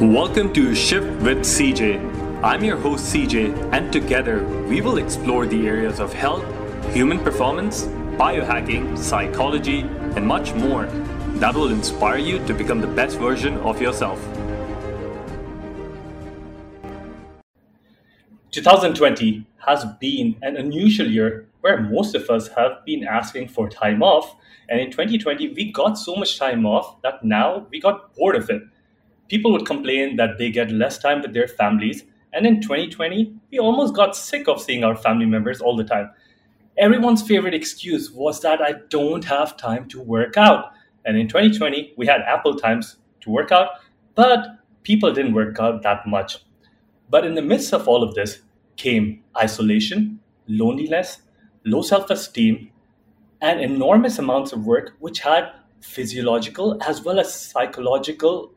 Welcome to Shift with CJ. I'm your host CJ, and together we will explore the areas of health, human performance, biohacking, psychology, and much more that will inspire you to become the best version of yourself. 2020 has been an unusual year where most of us have been asking for time off. And in 2020, we got so much time off that now we got bored of it people would complain that they get less time with their families. And in 2020, we almost got sick of seeing our family members all the time. Everyone's favorite excuse was that I don't have time to work out. And in 2020, we had Apple times to work out, but people didn't work out that much. But in the midst of all of this came isolation, loneliness, low self esteem, and enormous amounts of work, which had physiological as well as psychological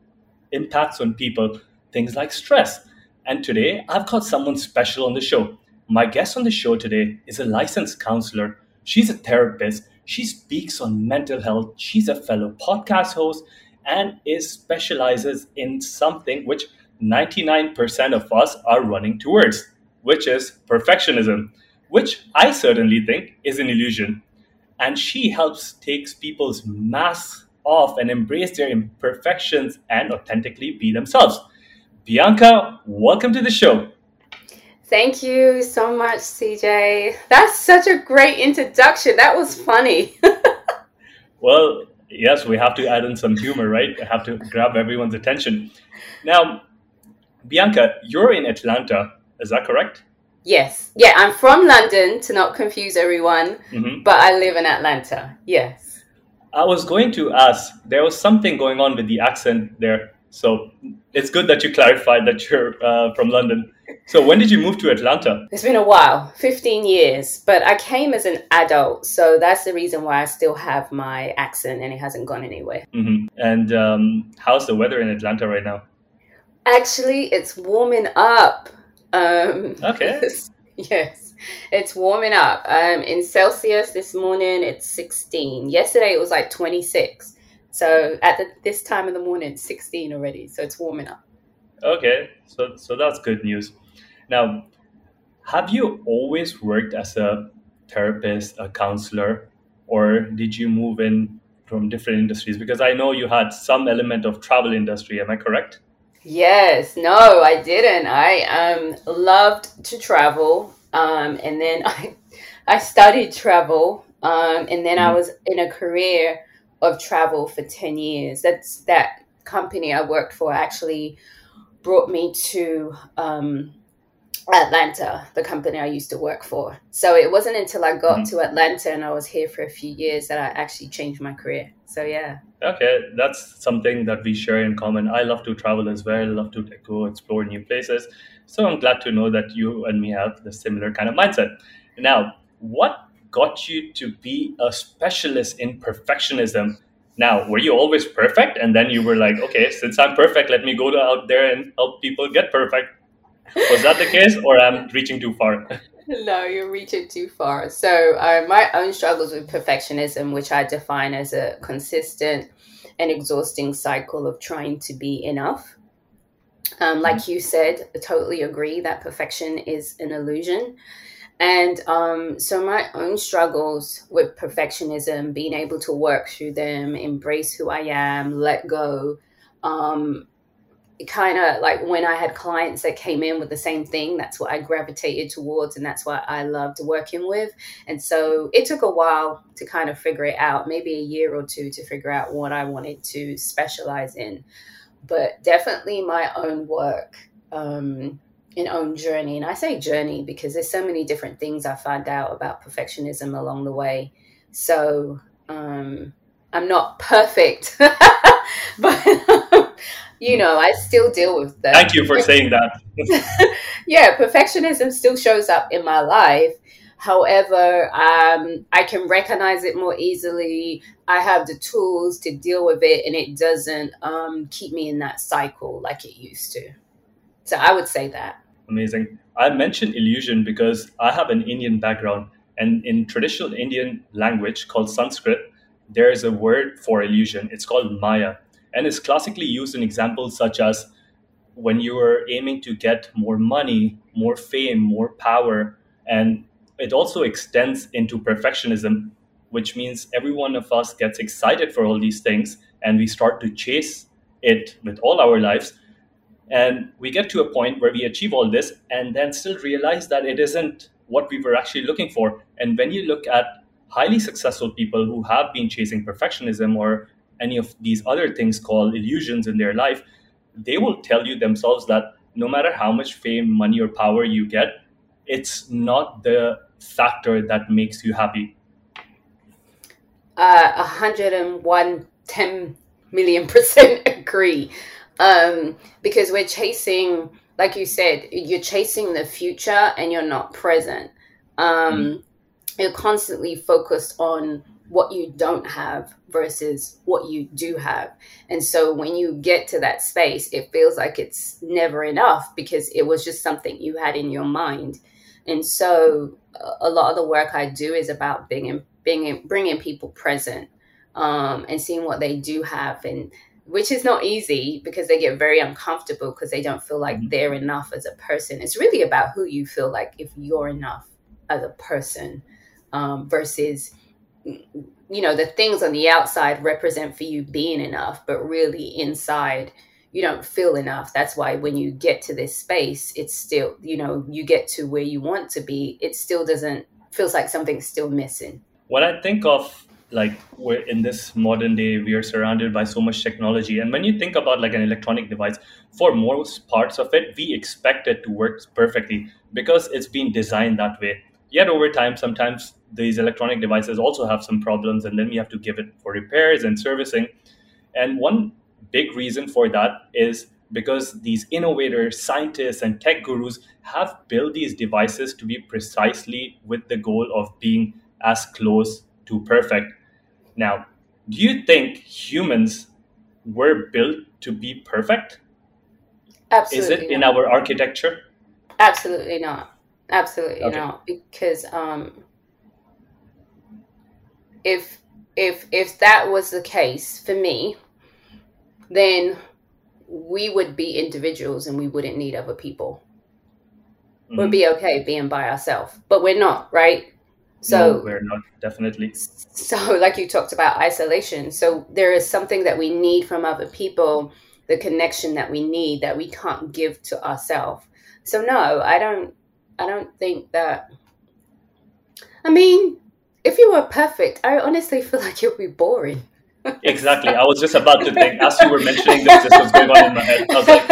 impacts on people, things like stress. And today, I've got someone special on the show. My guest on the show today is a licensed counselor. She's a therapist. She speaks on mental health. She's a fellow podcast host and is specializes in something which 99% of us are running towards, which is perfectionism, which I certainly think is an illusion. And she helps takes people's masks off and embrace their imperfections and authentically be themselves. Bianca, welcome to the show. Thank you so much, CJ. That's such a great introduction. That was funny. well, yes, we have to add in some humor, right? I have to grab everyone's attention. Now, Bianca, you're in Atlanta. Is that correct? Yes. Yeah, I'm from London to not confuse everyone, mm-hmm. but I live in Atlanta. Yes. I was going to ask, there was something going on with the accent there. So it's good that you clarified that you're uh, from London. So when did you move to Atlanta? It's been a while, 15 years, but I came as an adult. So that's the reason why I still have my accent and it hasn't gone anywhere. Mm-hmm. And um, how's the weather in Atlanta right now? Actually, it's warming up. Um, okay. yes it's warming up. Um, in Celsius this morning, it's 16. Yesterday, it was like 26. So at the, this time of the morning, it's 16 already. So it's warming up. Okay, so so that's good news. Now, have you always worked as a therapist, a counselor, or did you move in from different industries? Because I know you had some element of travel industry. Am I correct? Yes, no, I didn't. I um loved to travel. Um, and then I, I studied travel. Um, and then. I was in a career of travel for 10 years. That's that company I worked for actually brought me to um, Atlanta, the company I used to work for. So it wasn't until I got mm. to Atlanta and I was here for a few years that I actually changed my career. So yeah. Okay, that's something that we share in common. I love to travel as well. I love to go explore new places. So I'm glad to know that you and me have the similar kind of mindset. Now, what got you to be a specialist in perfectionism? Now, were you always perfect? And then you were like, okay, since I'm perfect, let me go out there and help people get perfect. Was that the case, or I'm reaching too far? no, you're reaching too far. So, uh, my own struggles with perfectionism, which I define as a consistent and exhausting cycle of trying to be enough um, like mm-hmm. you said, I totally agree that perfection is an illusion. And um, so, my own struggles with perfectionism, being able to work through them, embrace who I am, let go, um, kind of like when I had clients that came in with the same thing, that's what I gravitated towards, and that's what I loved working with. And so, it took a while to kind of figure it out, maybe a year or two to figure out what I wanted to specialize in but definitely my own work um, and own journey. And I say journey because there's so many different things I find out about perfectionism along the way. So um, I'm not perfect, but you know, I still deal with that. Thank you for saying that. yeah, perfectionism still shows up in my life. However, um, I can recognize it more easily. I have the tools to deal with it, and it doesn't um, keep me in that cycle like it used to. So I would say that. Amazing. I mentioned illusion because I have an Indian background, and in traditional Indian language called Sanskrit, there is a word for illusion. It's called Maya, and it's classically used in examples such as when you are aiming to get more money, more fame, more power, and it also extends into perfectionism, which means every one of us gets excited for all these things and we start to chase it with all our lives. And we get to a point where we achieve all this and then still realize that it isn't what we were actually looking for. And when you look at highly successful people who have been chasing perfectionism or any of these other things called illusions in their life, they will tell you themselves that no matter how much fame, money, or power you get, it's not the factor that makes you happy. Uh, 101, 10 million percent agree. Um, because we're chasing, like you said, you're chasing the future and you're not present. Um, mm. You're constantly focused on what you don't have versus what you do have. And so when you get to that space, it feels like it's never enough because it was just something you had in your mind. And so a lot of the work I do is about being being bringing people present um, and seeing what they do have and which is not easy because they get very uncomfortable because they don't feel like mm-hmm. they're enough as a person. It's really about who you feel like if you're enough as a person um, versus you know the things on the outside represent for you being enough but really inside you don't feel enough. That's why when you get to this space it's still you know you get to where you want to be it still doesn't feels like something's still missing. When i think of like we're in this modern day we are surrounded by so much technology and when you think about like an electronic device for most parts of it we expect it to work perfectly because it's been designed that way. Yet over time sometimes these electronic devices also have some problems and then we have to give it for repairs and servicing. And one big reason for that is because these innovators scientists and tech gurus have built these devices to be precisely with the goal of being as close to perfect. Now do you think humans were built to be perfect? Absolutely is it not. in our architecture? Absolutely not. Absolutely okay. not, because um, if if if that was the case for me, then we would be individuals and we wouldn't need other people. Mm-hmm. We'd be okay being by ourselves, but we're not, right? So no, we're not definitely. So, like you talked about isolation, so there is something that we need from other people, the connection that we need that we can't give to ourselves. So, no, I don't. I don't think that. I mean, if you were perfect, I honestly feel like you'd be boring. Exactly. I was just about to think, as you were mentioning this, this was going on in my head. I was like,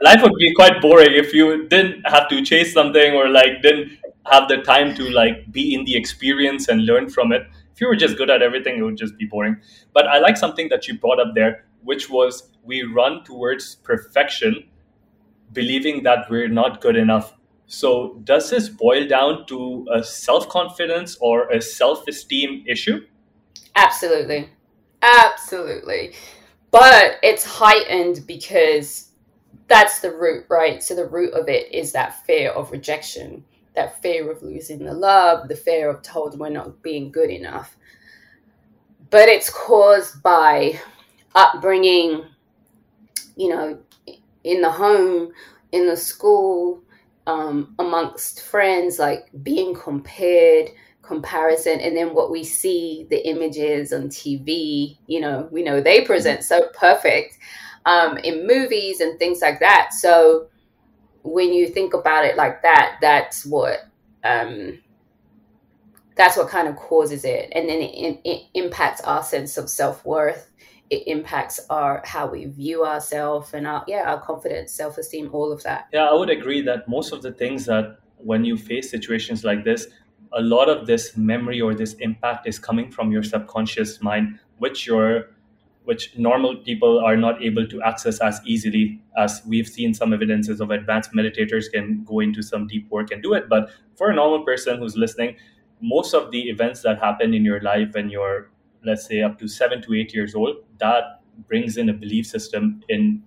life would be quite boring if you didn't have to chase something or like didn't have the time to like be in the experience and learn from it. If you were just good at everything, it would just be boring. But I like something that you brought up there, which was we run towards perfection, believing that we're not good enough so, does this boil down to a self confidence or a self esteem issue? Absolutely. Absolutely. But it's heightened because that's the root, right? So, the root of it is that fear of rejection, that fear of losing the love, the fear of told we're not being good enough. But it's caused by upbringing, you know, in the home, in the school, um, amongst friends, like being compared, comparison, and then what we see the images on TV, you know, we know they present so perfect um, in movies and things like that. So when you think about it like that, that's what um, that's what kind of causes it, and then it, it impacts our sense of self worth it impacts our how we view ourselves and our yeah our confidence self-esteem all of that. Yeah i would agree that most of the things that when you face situations like this a lot of this memory or this impact is coming from your subconscious mind which your which normal people are not able to access as easily as we've seen some evidences of advanced meditators can go into some deep work and do it. But for a normal person who's listening most of the events that happen in your life when you're let's say up to seven to eight years old, that brings in a belief system in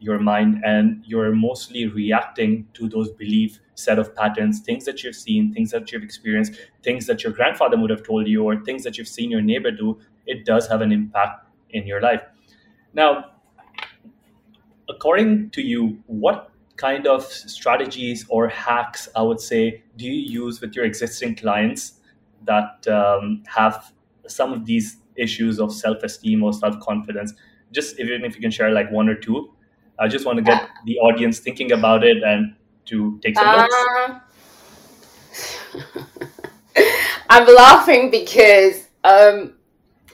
your mind and you're mostly reacting to those belief set of patterns things that you've seen things that you've experienced things that your grandfather would have told you or things that you've seen your neighbor do. It does have an impact in your life. Now according to you, what kind of strategies or hacks, I would say, do you use with your existing clients that um, have some of these issues of self esteem or self confidence? Just even if you can share like one or two, I just want to get the audience thinking about it and to take some uh, notes. I'm laughing because um,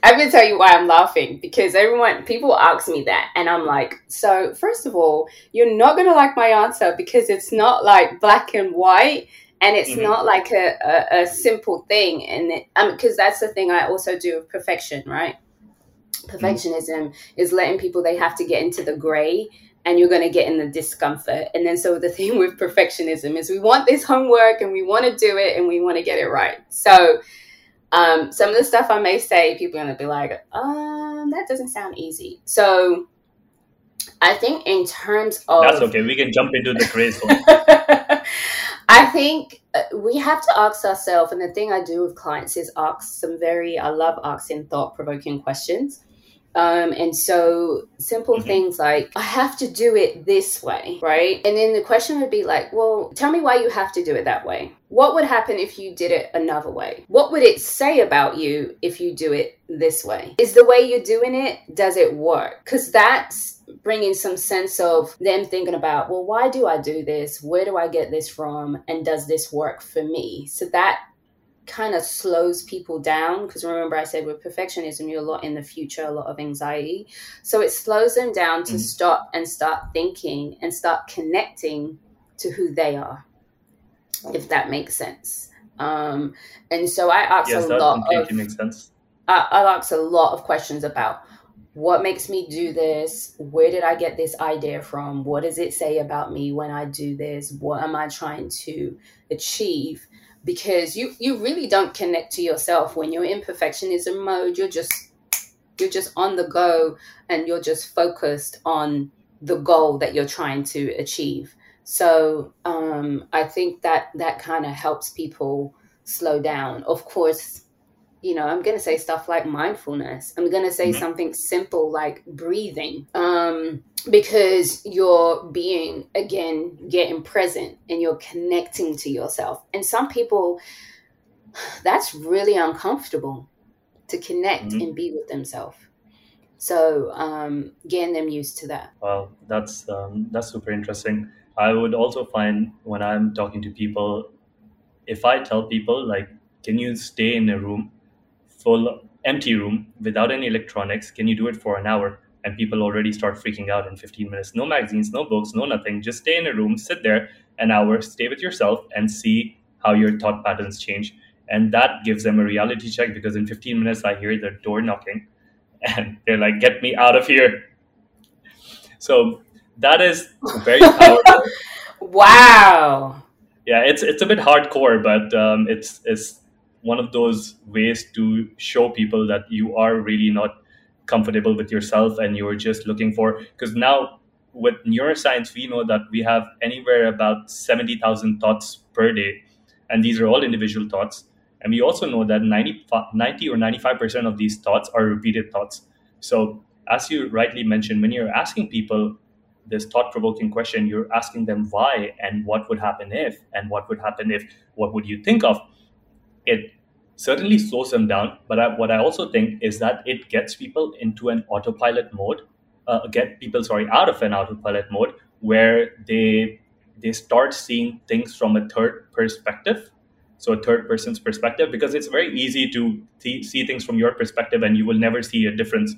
I'm gonna tell you why I'm laughing because everyone, people ask me that, and I'm like, so first of all, you're not gonna like my answer because it's not like black and white, and it's mm-hmm. not like a, a, a, simple thing, and it, um, because that's the thing I also do with perfection, right? Perfectionism mm-hmm. is letting people they have to get into the gray and you're going to get in the discomfort. And then, so the thing with perfectionism is we want this homework and we want to do it and we want to get it right. So, um, some of the stuff I may say, people are going to be like, um, that doesn't sound easy. So, I think in terms of. That's okay. We can jump into the craze. I think uh, we have to ask ourselves, and the thing I do with clients is ask some very, I love asking thought provoking questions. Um, and so simple mm-hmm. things like, I have to do it this way, right? And then the question would be like, well, tell me why you have to do it that way. What would happen if you did it another way? What would it say about you if you do it this way? Is the way you're doing it, does it work? Because that's bringing some sense of them thinking about, well, why do I do this? Where do I get this from? And does this work for me? So that kind of slows people down because remember I said with perfectionism you're a lot in the future, a lot of anxiety. So it slows them down to mm stop and start thinking and start connecting to who they are, if that makes sense. Um, and so I ask yes, a lot of makes sense. I, I ask a lot of questions about what makes me do this where did i get this idea from what does it say about me when i do this what am i trying to achieve because you you really don't connect to yourself when you're in perfectionism mode. You're just you're just on the go and you're just focused on the goal that you're trying to achieve. So um, i think that that kind of helps people slow down. Of course you know i'm going to say stuff like mindfulness. I'm going to say mm-hmm. something simple like breathing um, because you're being again getting present and you're connecting to yourself. And some people that's really uncomfortable to connect mm-hmm. and be with themselves. So um, getting them used to that. Wow that's um, that's super interesting. I would also find when i'm talking to people if i tell people like can you stay in a room full empty room without any electronics can you do it for an hour and people already start freaking out in 15 minutes. No magazines, no books, no nothing. Just stay in a room, sit there an hour, stay with yourself, and see how your thought patterns change. And that gives them a reality check because in 15 minutes, I hear the door knocking and they're like, get me out of here. So that is very powerful. wow. Yeah, it's it's a bit hardcore, but um, it's it's one of those ways to show people that you are really not comfortable with yourself and you're just looking for because now with neuroscience we know that we have anywhere about 70,000 thoughts per day and these are all individual thoughts. And we also know that 90, 90 or 95% of these thoughts are repeated thoughts. So as you rightly mentioned when you're asking people this thought-provoking question you're asking them why and what would happen if and what would happen if what would you think of? It certainly slows them down. But I, what I also think is that it gets people into an autopilot mode, uh, get people sorry out of an autopilot mode where they they start seeing things from a third perspective. So a third person's perspective, because it's very easy to see, see things from your perspective and you will never see a difference.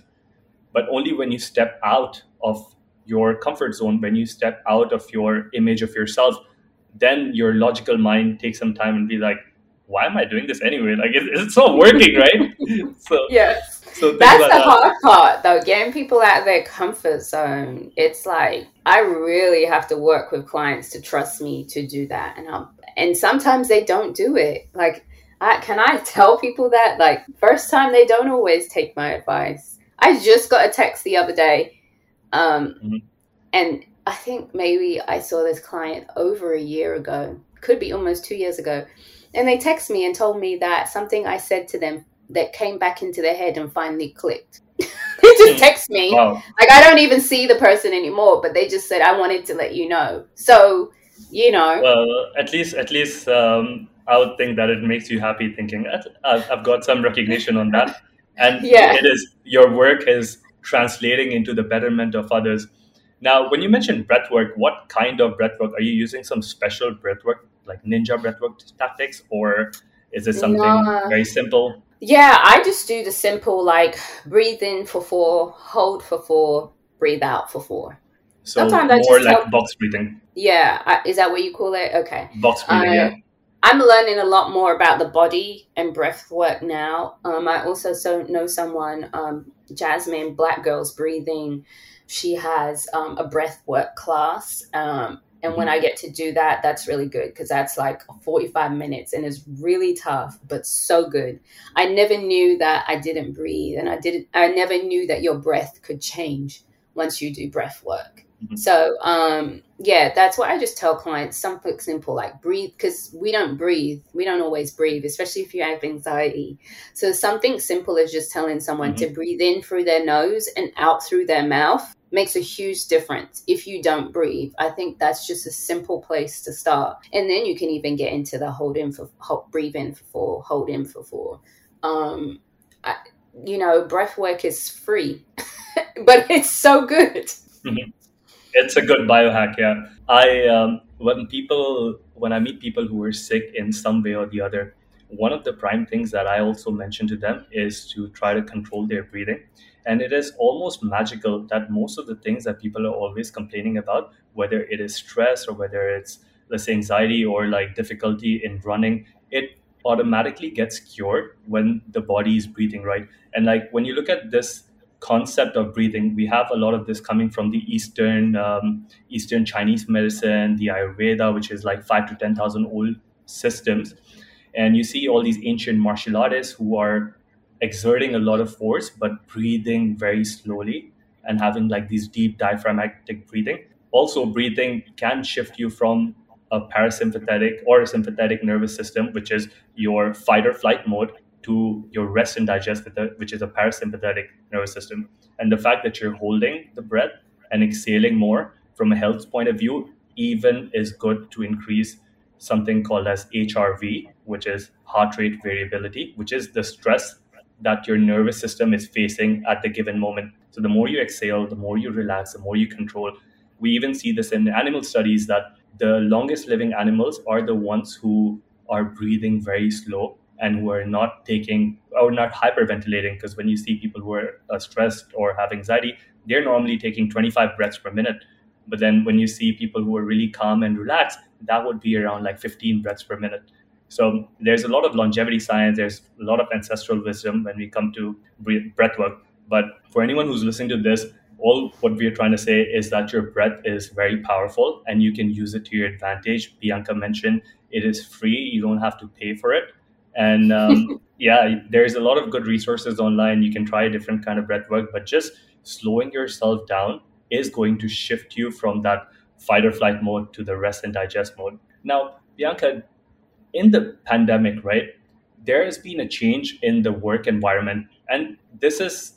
But only when you step out of your comfort zone, when you step out of your image of yourself, then your logical mind takes some time and be like, why am I doing this anyway? Like it, it's not working, right? so yes. So that's the that. hard part though, getting people out of their comfort zone. It's like I really have to work with clients to trust me to do that. And i and sometimes they don't do it. Like I, can I tell people that? Like first time they don't always take my advice. I just got a text the other day. Um mm-hmm. and I think maybe I saw this client over a year ago. Could be almost two years ago and they text me and told me that something I said to them that came back into their head and finally clicked. they just text me. Wow. Like I don't even see the person anymore, but they just said I wanted to let you know. So you know. Well, at least at least um, I would think that it makes you happy thinking I've got some recognition on that, and yeah. it is your work is translating into the betterment of others. Now, when you mentioned breathwork, what kind of breathwork are you using? Some special breathwork, like ninja breathwork tactics, or is it something no. very simple? Yeah, I just do the simple like breathe in for four, hold for four, breathe out for four. So Sometimes more I just like help... box breathing. Yeah, I, is that what you call it? Okay. Box breathing. Uh, yeah. I'm learning a lot more about the body and breath work now. Um, I also so know someone, um, Jasmine Black Girls Breathing. She has um, a breath work class. Um, and when mm-hmm. I get to do that, that's really good because that's like 45 minutes and it's really tough, but so good. I never knew that I didn't breathe and I didn't, I never knew that your breath could change once you do breath work. Mm-hmm. So, um, yeah, that's what I just tell clients something simple like breathe because we don't breathe. We don't always breathe, especially if you have anxiety. So, something simple is just telling someone mm-hmm. to breathe in through their nose and out through their mouth makes a huge difference if you don't breathe. I think that's just a simple place to start. And then you can even get into the hold in for hold, breathe in for four, hold in for four. Um, I, you know, breath work is free, but it's so good. Mm-hmm it's a good biohack yeah i um, when people when i meet people who are sick in some way or the other one of the prime things that i also mention to them is to try to control their breathing and it is almost magical that most of the things that people are always complaining about whether it is stress or whether it's let's say anxiety or like difficulty in running it automatically gets cured when the body is breathing right and like when you look at this concept of breathing. We have a lot of this coming from the Eastern um, Eastern Chinese medicine, the Ayurveda, which is like five to ten thousand old systems, and you see all these ancient martial artists who are exerting a lot of force but breathing very slowly and having like these deep diaphragmatic breathing. Also, breathing can shift you from a parasympathetic or a sympathetic nervous system, which is your fight or flight mode, to your rest and digest, which is a parasympathetic nervous system. And the fact that you're holding the breath and exhaling more from a health point of view, even is good to increase something called as HRV, which is heart rate variability, which is the stress that your nervous system is facing at the given moment. So the more you exhale, the more you relax, the more you control. We even see this in animal studies that the longest living animals are the ones who are breathing very slow and who are not taking or not hyperventilating because when you see people who are uh, stressed or have anxiety they're normally taking 25 breaths per minute but then when you see people who are really calm and relaxed that would be around like 15 breaths per minute so there's a lot of longevity science there's a lot of ancestral wisdom when we come to breath work but for anyone who's listening to this all what we're trying to say is that your breath is very powerful and you can use it to your advantage bianca mentioned it is free you don't have to pay for it and um, yeah, there's a lot of good resources online. You can try a different kind of breath work, but just slowing yourself down is going to shift you from that fight or flight mode to the rest and digest mode. Now, Bianca, in the pandemic, right, there has been a change in the work environment. And this has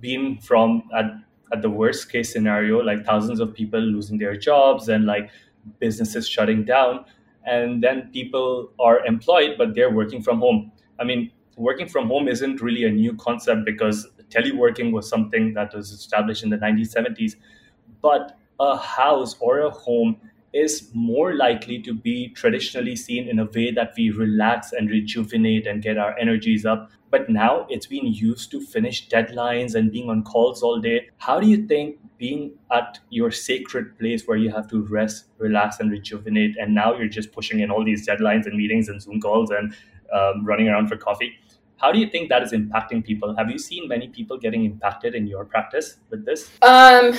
been from at, at the worst case scenario, like thousands of people losing their jobs and like businesses shutting down. And then people are employed but they're working from home. I mean working from home isn't really a new concept because teleworking was something that was established in the 1970s but a house or a home is more likely to be traditionally seen in a way that we relax and rejuvenate and get our energies up. But now it's being used to finish deadlines and being on calls all day. How do you think being at your sacred place where you have to rest, relax, and rejuvenate, and now you're just pushing in all these deadlines and meetings and Zoom calls and um, running around for coffee? How do you think that is impacting people? Have you seen many people getting impacted in your practice with this? Um,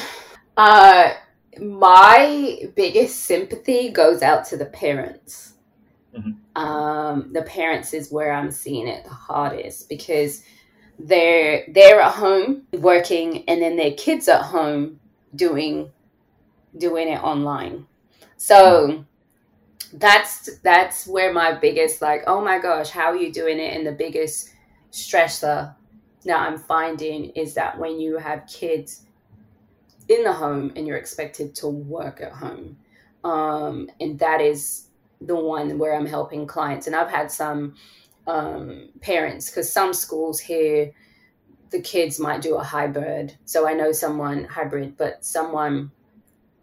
uh, my biggest sympathy goes out to the parents. Mm-hmm. Um, the parents is where I'm seeing it the hardest because they're they're at home working, and then their kids at home doing doing it online. So that's that's where my biggest like, oh my gosh, how are you doing it? And the biggest stressor that I'm finding is that when you have kids in the home and you're expected to work at home, um, and that is the one where I'm helping clients. And I've had some um, parents because some schools here the kids might do a hybrid. So I know someone hybrid, but someone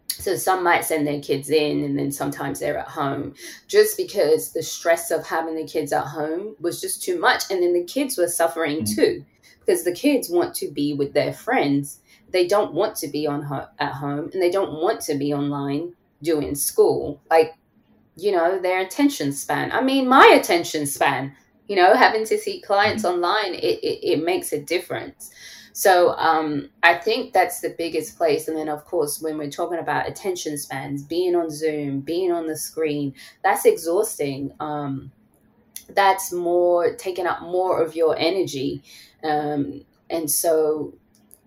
so some might send their kids in and then sometimes they're at home just because the stress of having the kids at home was just too much. And then the kids were suffering mm. too because the kids want to be with their friends. They don't want to be on ho- at home and they don't want to be online doing school. Like, you know, their attention span. I mean, my attention span, you know, having to see clients mm. online, it, it, it makes a difference. So um, I think that's the biggest place. And then, of course, when we're talking about attention spans, being on Zoom, being on the screen, that's exhausting. Um, that's more taking up more of your energy. Um, and so,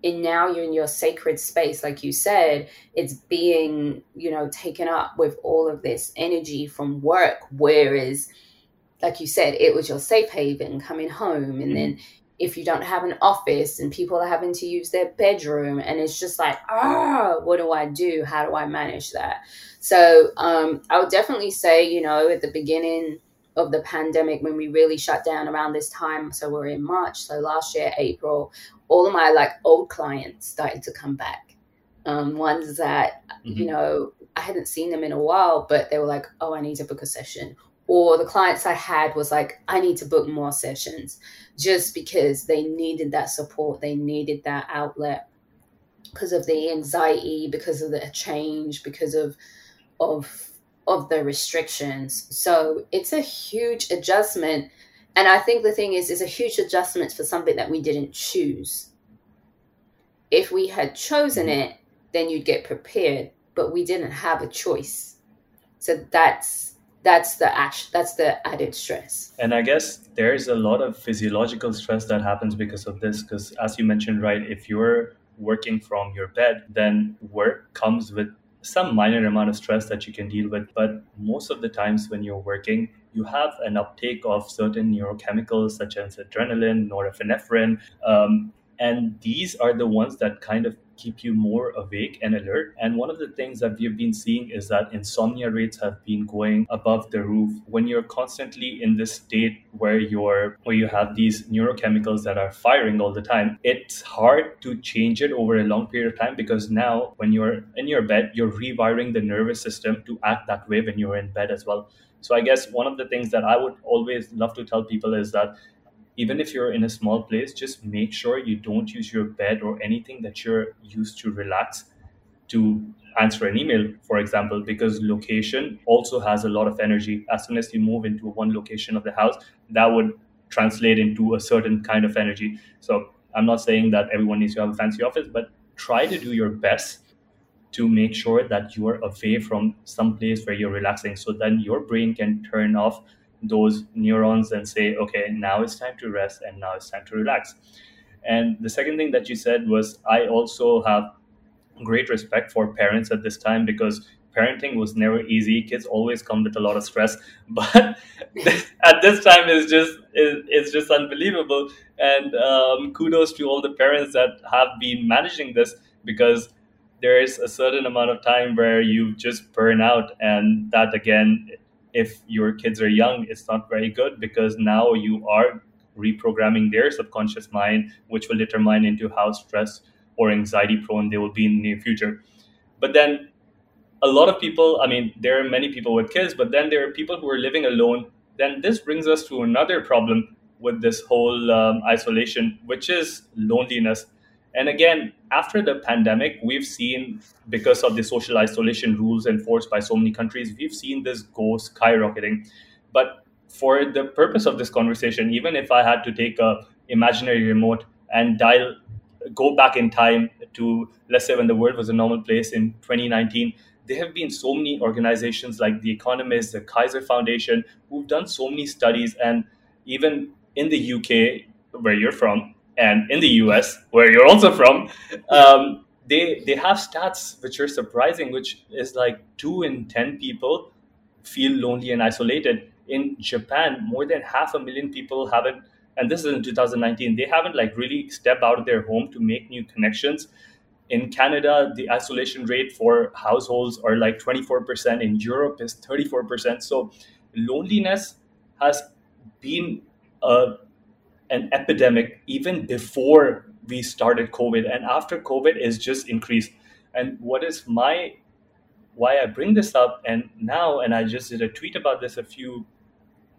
and now you're in your sacred space, like you said, it's being, you know, taken up with all of this energy from work. Whereas, like you said, it was your safe haven coming home, and mm-hmm. then if you don't have an office and people are having to use their bedroom and it's just like ah what do i do how do i manage that so um, i would definitely say you know at the beginning of the pandemic when we really shut down around this time. So we're in march. So last year april all of my like old clients started to come back. Um, ones that mm-hmm. you know i hadn't seen them in a while but they were like oh i need to book a session. Or the clients I had was like, I need to book more sessions just because they needed that support, they needed that outlet because of the anxiety, because of the change, because of of of the restrictions. So it's a huge adjustment. And I think the thing is, it's a huge adjustment for something that we didn't choose. If we had chosen mm-hmm. it, then you'd get prepared, but we didn't have a choice. So that's that's the ash that's the added stress and i guess there's a lot of physiological stress that happens because of this because as you mentioned right if you're working from your bed then work comes with some minor amount of stress that you can deal with but most of the times when you're working you have an uptake of certain neurochemicals such as adrenaline norepinephrine um, and these are the ones that kind of keep you more awake and alert. And one of the things that we've been seeing is that insomnia rates have been going above the roof. When you're constantly in this state where you're where you have these neurochemicals that are firing all the time, it's hard to change it over a long period of time because now when you're in your bed, you're rewiring the nervous system to act that way when you're in bed as well. So I guess one of the things that I would always love to tell people is that even if you're in a small place, just make sure you don't use your bed or anything that you're used to relax to answer an email, for example, because location also has a lot of energy. As soon as you move into one location of the house, that would translate into a certain kind of energy. So I'm not saying that everyone needs to have a fancy office, but try to do your best to make sure that you are away from some place where you're relaxing so then your brain can turn off those neurons and say, okay, now it's time to rest and now it's time to relax. And the second thing that you said was, I also have great respect for parents at this time because parenting was never easy. Kids always come with a lot of stress, but at this time it's just it's just unbelievable. And um, kudos to all the parents that have been managing this because there is a certain amount of time where you just burn out, and that again if your kids are young, it's not very good because now you are reprogramming their subconscious mind, which will determine into how stress or anxiety prone they will be in the near future. But then a lot of people, I mean, there are many people with kids, but then there are people who are living alone. Then this brings us to another problem with this whole um, isolation, which is loneliness. And again, after the pandemic, we've seen, because of the social isolation rules enforced by so many countries, we've seen this go skyrocketing. But for the purpose of this conversation, even if I had to take a imaginary remote and dial, go back in time to, let's say, when the world was a normal place in 2019, there have been so many organizations like The Economist, the Kaiser Foundation, who've done so many studies. And even in the UK, where you're from, and in the US, where you're also from, um, they they have stats which are surprising, which is like two in ten people feel lonely and isolated. In Japan, more than half a million people haven't and this is in 2019 they haven't like really stepped out of their home to make new connections. In canada the isolation rate for households are like 24% in europe is 34% so loneliness has been a, an epidemic even before we started covid and after covid is just increased. And what is my why i bring this up and now and i just did a tweet about this a few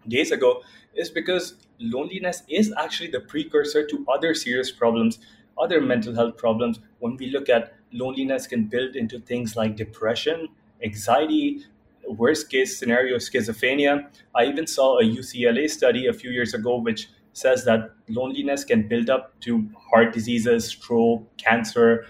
days ago is because loneliness is actually the precursor to other serious problems other mental health problems. When we look at loneliness can build into things like depression anxiety worst case scenario schizophrenia. I even saw a ucla study a few years ago which says that loneliness can build up to heart diseases stroke cancer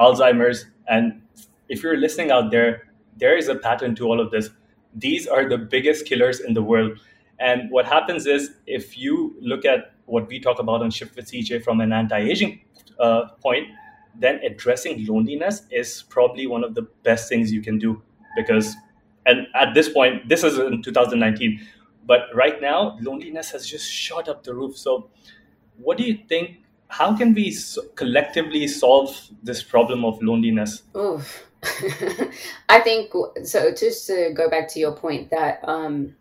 alzheimer's. And if you're listening out there there is a pattern to all of this. These are the biggest killers in the world. And what happens is, if you look at what we talk about on Shift with CJ from an anti-aging uh, point, then addressing loneliness is probably one of the best things you can do because, and at this point, this is in 2019, but right now loneliness has just shot up the roof. So, what do you think? How can we collectively solve this problem of loneliness? Oof. I think so. Just to go back to your point that um,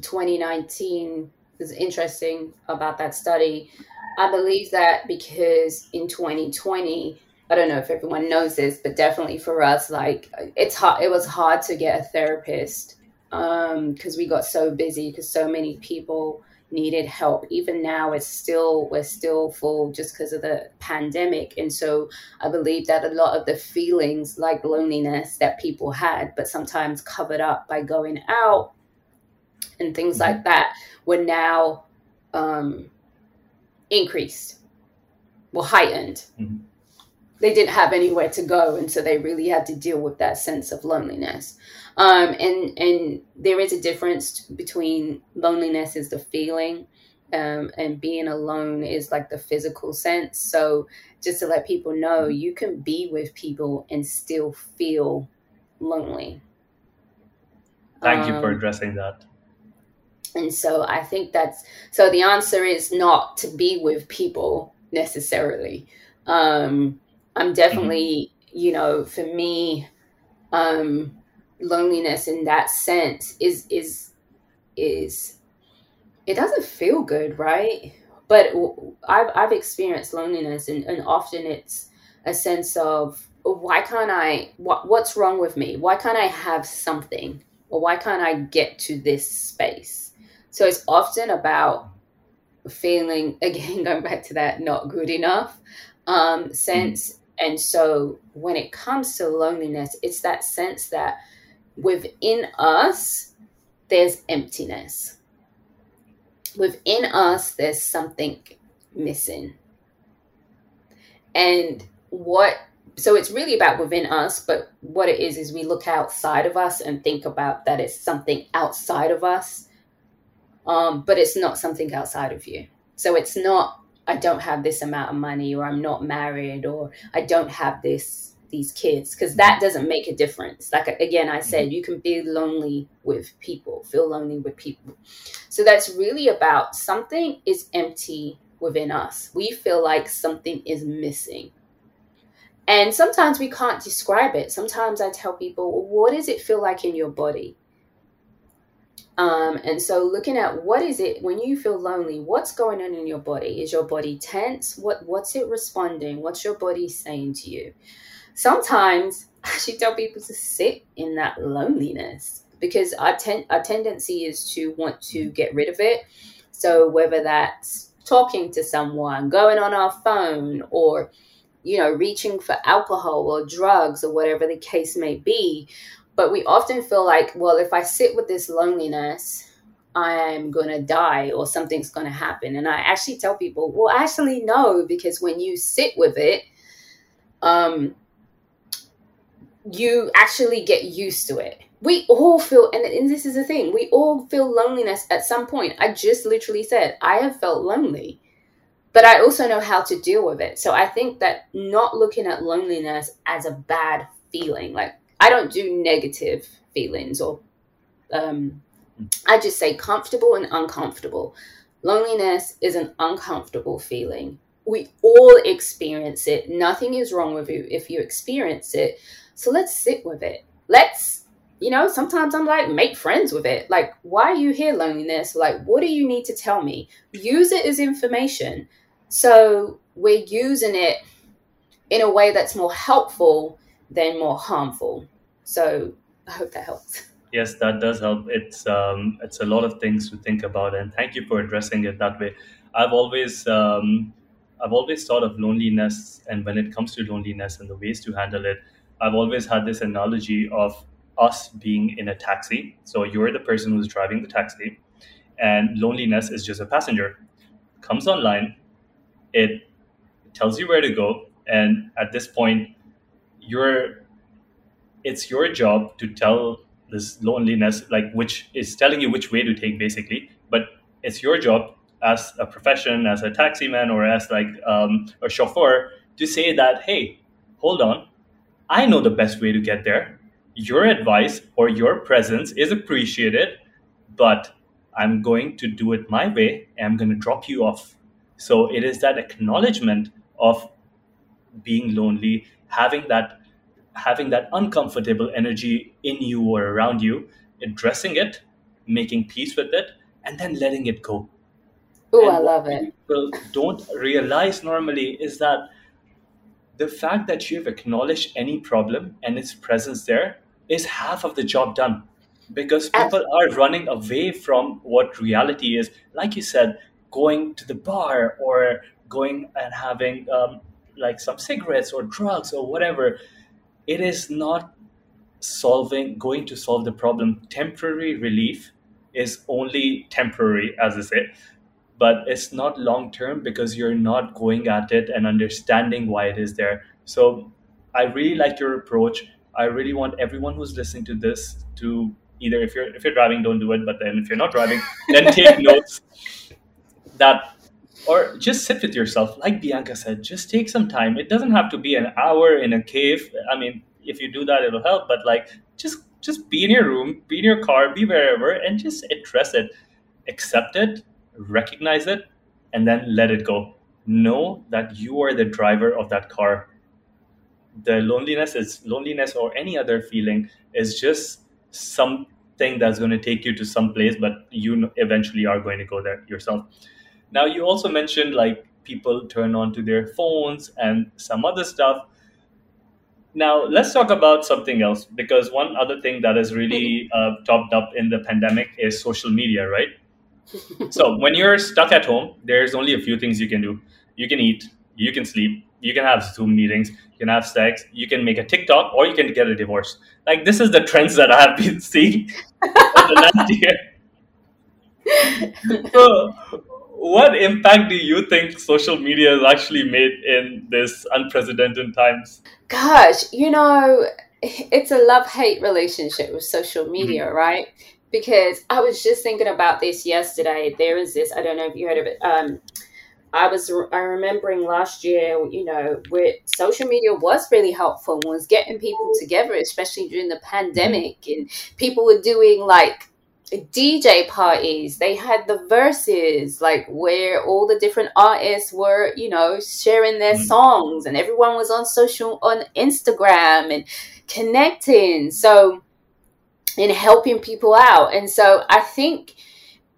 2019 is interesting about that study. I believe that because in 2020, I don't know if everyone knows this, but definitely for us, like it's hard. It was hard to get a therapist because um, we got so busy because so many people needed help. Even now, it's still we're still full just because of the pandemic, and so I believe that a lot of the feelings like loneliness that people had, but sometimes covered up by going out and things mm-hmm. like that were now um, increased, well, heightened. Mm-hmm. They didn't have anywhere to go, and so they really had to deal with that sense of loneliness. Um, and and there is a difference between loneliness is the feeling, um, and being alone is like the physical sense. So just to let people know, mm-hmm. you can be with people and still feel lonely. Thank um, you for um, addressing that. And so I think that's so the answer is not to be with people necessarily. Um, I'm definitely, mm-hmm. you know, for me, um, loneliness in that sense is is is it doesn't feel good, right? But I've I've experienced loneliness, and, and often it's a sense of why can't I? What what's wrong with me? Why can't I have something? Or why can't I get to this space? So it's often about feeling, again, going back to that not good enough um, sense. And so when it comes to loneliness, it's that sense that within us, there's emptiness. Within us, there's something missing. And what so it's really about within us, but what it is is we look outside of us and think about that it's something outside of us um, but it's not something outside of you. So it's not I don't have this amount of money or I'm not married or I don't have this these kids because that doesn't make a difference. Like again, I said mm-hmm. you can be lonely with people, feel lonely with people. So that's really about something is empty within us. We feel like something is missing. And sometimes we can't describe it. Sometimes I tell people, well, what does it feel like in your body? Um, and so looking at what is it when you feel lonely, what's going on in your body? Is your body tense? What what's it responding? What's your body saying to you? Sometimes I should tell people to sit in that loneliness because our, ten- our tendency is to want to get rid of it. So whether that's talking to someone, going on our phone, or you know, reaching for alcohol or drugs or whatever the case may be, but we often feel like, well, if I sit with this loneliness, I'm going to die or something's going to happen. And I actually tell people, well, actually, no, because when you sit with it, um, you actually get used to it. We all feel, and, and this is the thing, we all feel loneliness at some point. I just literally said, I have felt lonely, but I also know how to deal with it. So I think that not looking at loneliness as a bad feeling, like I don't do negative feelings or um, I just say comfortable and uncomfortable. loneliness is an uncomfortable feeling. We all experience it. Nothing is wrong with you if you experience it. So let's sit with it. Let's, you know, sometimes I'm like, make friends with it. Like, why are you here, loneliness? Like, what do you need to tell me? Use it as information. So we're using it in a way that's more helpful than more harmful. So I hope that helps. Yes, that does help. It's um, it's a lot of things to think about, and thank you for addressing it that way. I've always um, I've always thought of loneliness, and when it comes to loneliness and the ways to handle it, I've always had this analogy of us being in a taxi. So you're the person who's driving the taxi, and loneliness is just a passenger. Comes online, it tells you where to go, and at this point, you're it's your job to tell this loneliness, like which is telling you which way to take, basically. But it's your job as a profession, as a taxi man, or as like um, a chauffeur, to say that, hey, hold on, I know the best way to get there. Your advice or your presence is appreciated, but I'm going to do it my way and I'm going to drop you off. So it is that acknowledgement of being lonely, having that having that uncomfortable energy in you or around you, addressing it, making peace with it, and then letting it go. Oh, I love it. People don't realize normally is that the fact that you've acknowledged any problem and its presence there is half of the job done because people are running away from what reality is. Like you said, going to the bar or going and having um, like some cigarettes or drugs or whatever it is not solving going to solve the problem. Temporary relief is only temporary as i say but it's not long term because you're not going at it and understanding why it is there. So i really like your approach. I really want everyone who's listening to this to either if you're if you're driving don't do it but then if you're not driving then take notes that or just sit with yourself. Like bianca said just take some time. It doesn't have to be an hour in a cave. I mean if you do that it'll help. But like just just be in your room be in your car be wherever and just address it. Accept it recognize it and then let it go. Know that you are the driver of that car. The loneliness is loneliness or any other feeling is just something that's going to take you to some place but you eventually are going to go there yourself now, you also mentioned like people turn on to their phones and some other stuff. Now, let's talk about something else because one other thing that has really uh, topped up in the pandemic is social media, right? so, when you're stuck at home, there's only a few things you can do. You can eat, you can sleep, you can have Zoom meetings, you can have sex, you can make a TikTok, or you can get a divorce. Like, this is the trends that I have been seeing the last year. so, what impact do you think social media has actually made in this unprecedented times? Gosh, you know, it's a love hate relationship with social media, mm-hmm. right? Because I was just thinking about this yesterday. There is this, I don't know if you heard of it. Um, I was I remembering last year, you know, where social media was really helpful and was getting people together, especially during the pandemic, and people were doing like DJ parties. They had the verses, like where all the different artists were, you know, sharing their mm-hmm. songs, and everyone was on social on Instagram and connecting. So, in helping people out, and so I think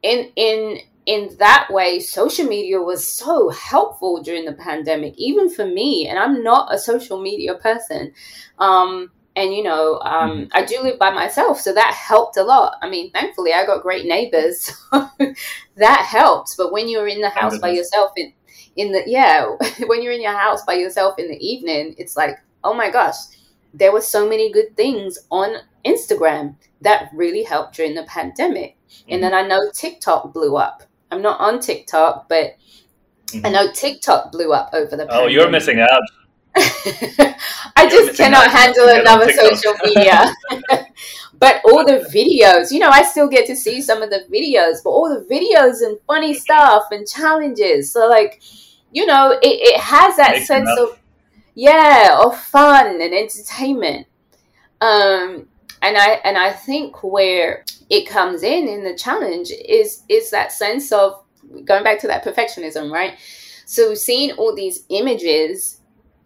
in in in that way, social media was so helpful during the pandemic, even for me. And I'm not a social media person. Um, and you know um, mm. i do live by myself so that helped a lot i mean thankfully i got great neighbors that helps but when you're in the house by yourself in in the yeah when you're in your house by yourself in the evening it's like oh my gosh there were so many good things on instagram that really helped during the pandemic mm-hmm. and then i know tiktok blew up i'm not on tiktok but mm-hmm. i know tiktok blew up over the oh pandemic. you're missing out I just cannot handle another social media. but all the videos, you know, I still get to see some of the videos, but all the videos and funny stuff and challenges. So, like, you know, it, it has that Makes sense of, yeah, of fun and entertainment. Um, and I and I think where it comes in in the challenge is is that sense of going back to that perfectionism, right? So seeing all these images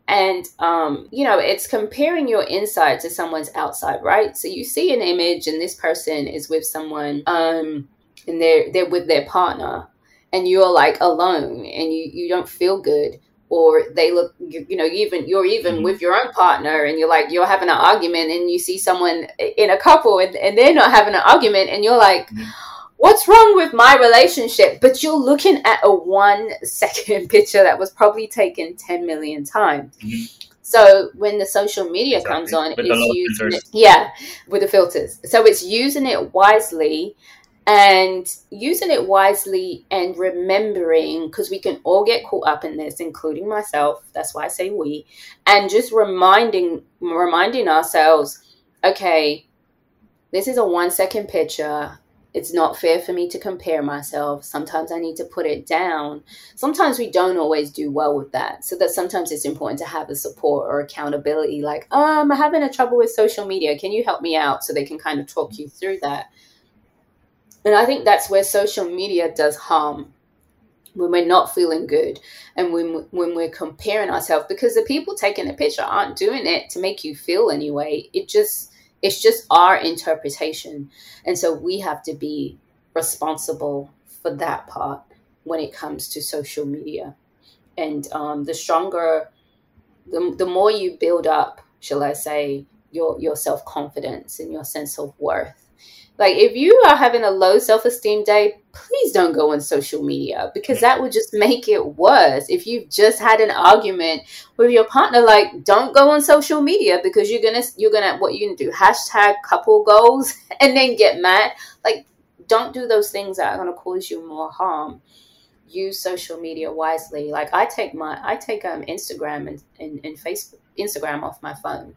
and um, you know it's comparing your inside to someone's outside right so you see an image and this person is with someone um, and they're they're with their partner and you're like alone and you you don't feel good or they look you, you know even you're even mm-hmm. with your own partner and you're like you're having an argument and you see someone in a couple and, and they're not having an argument and you're like mm-hmm what's wrong with my relationship? But you're looking at a one second picture that was probably taken 10 million times. Mm-hmm. So when the social media exactly. comes on, with it's using it, yeah, with the filters. So it's using it wisely and using it wisely and remembering because we can all get caught up in this including myself that's why i say we and just reminding reminding ourselves okay this is a one second picture it's not fair for me to compare myself. Sometimes I need to put it down. Sometimes we don't always do well with that. So that sometimes it's important to have a support or accountability like, um, I'm having a trouble with social media. Can you help me out? So they can kind of talk you through that. And I think that's where social media does harm when we're not feeling good and when when we're comparing ourselves because the people taking the picture aren't doing it to make you feel anyway. It just it's just our interpretation. And so we have to be responsible for that part when it comes to social media. And um, the stronger, the, the more you build up, shall I say, your, your self confidence and your sense of worth like, if you are having a low self esteem day, please don't go on social media because that would just make it worse. If you've just had an argument with your partner, like, don't go on social media because you're gonna, you're gonna, what you do, hashtag couple goals and then get mad. Like, don't do those things that are gonna cause you more harm. Use social media wisely. Like, I take my, I take um Instagram and, and, and Facebook, Instagram off my phone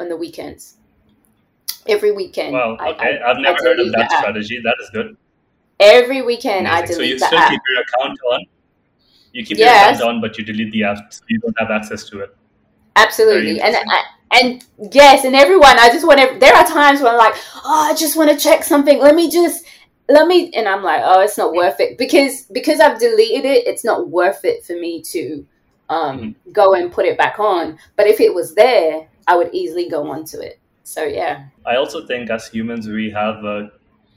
on the weekends every weekend. Well, okay. I, have never heard of that strategy. That is good. Every weekend, Amazing. I delete So you still keep your account on. You keep yes. your account on, but you delete the app, so you don't have access to it. Absolutely, and I, and yes, and everyone. I just want to. There are times when I'm like, oh, I just want to check something. Let me just let me and i'm like oh it's not worth it because because i've deleted it it's not worth it for me to um mm-hmm. go and put it back on but if it was there i would easily go onto it so yeah. I also think as humans we have a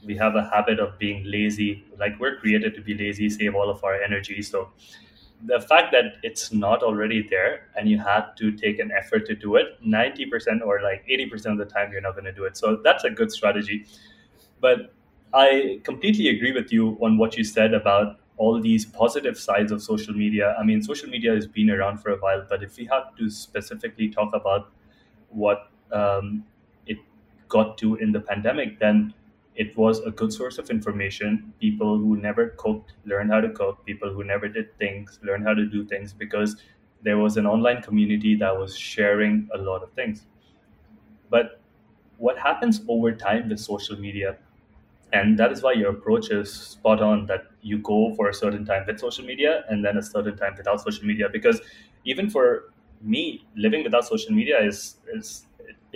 we have a habit of being lazy. Like we're created to be lazy save all of our energy. So the fact that it's not already there and you had to take an effort to do it 90% or like 80% of the time you're not going to do it. So that's a good strategy. But i completely agree with you on what you said about all these positive sides of social media. I mean social media has been around for a while but if we have to specifically talk about what um, got to in the pandemic, then it was a good source of information. People who never cooked learned how to cook. People who never did things learned how to do things because there was an online community that was sharing a lot of things. But what happens over time with social media, and that is why your approach is spot on that you go for a certain time with social media and then a certain time without social media. Because even for me, living without social media is, is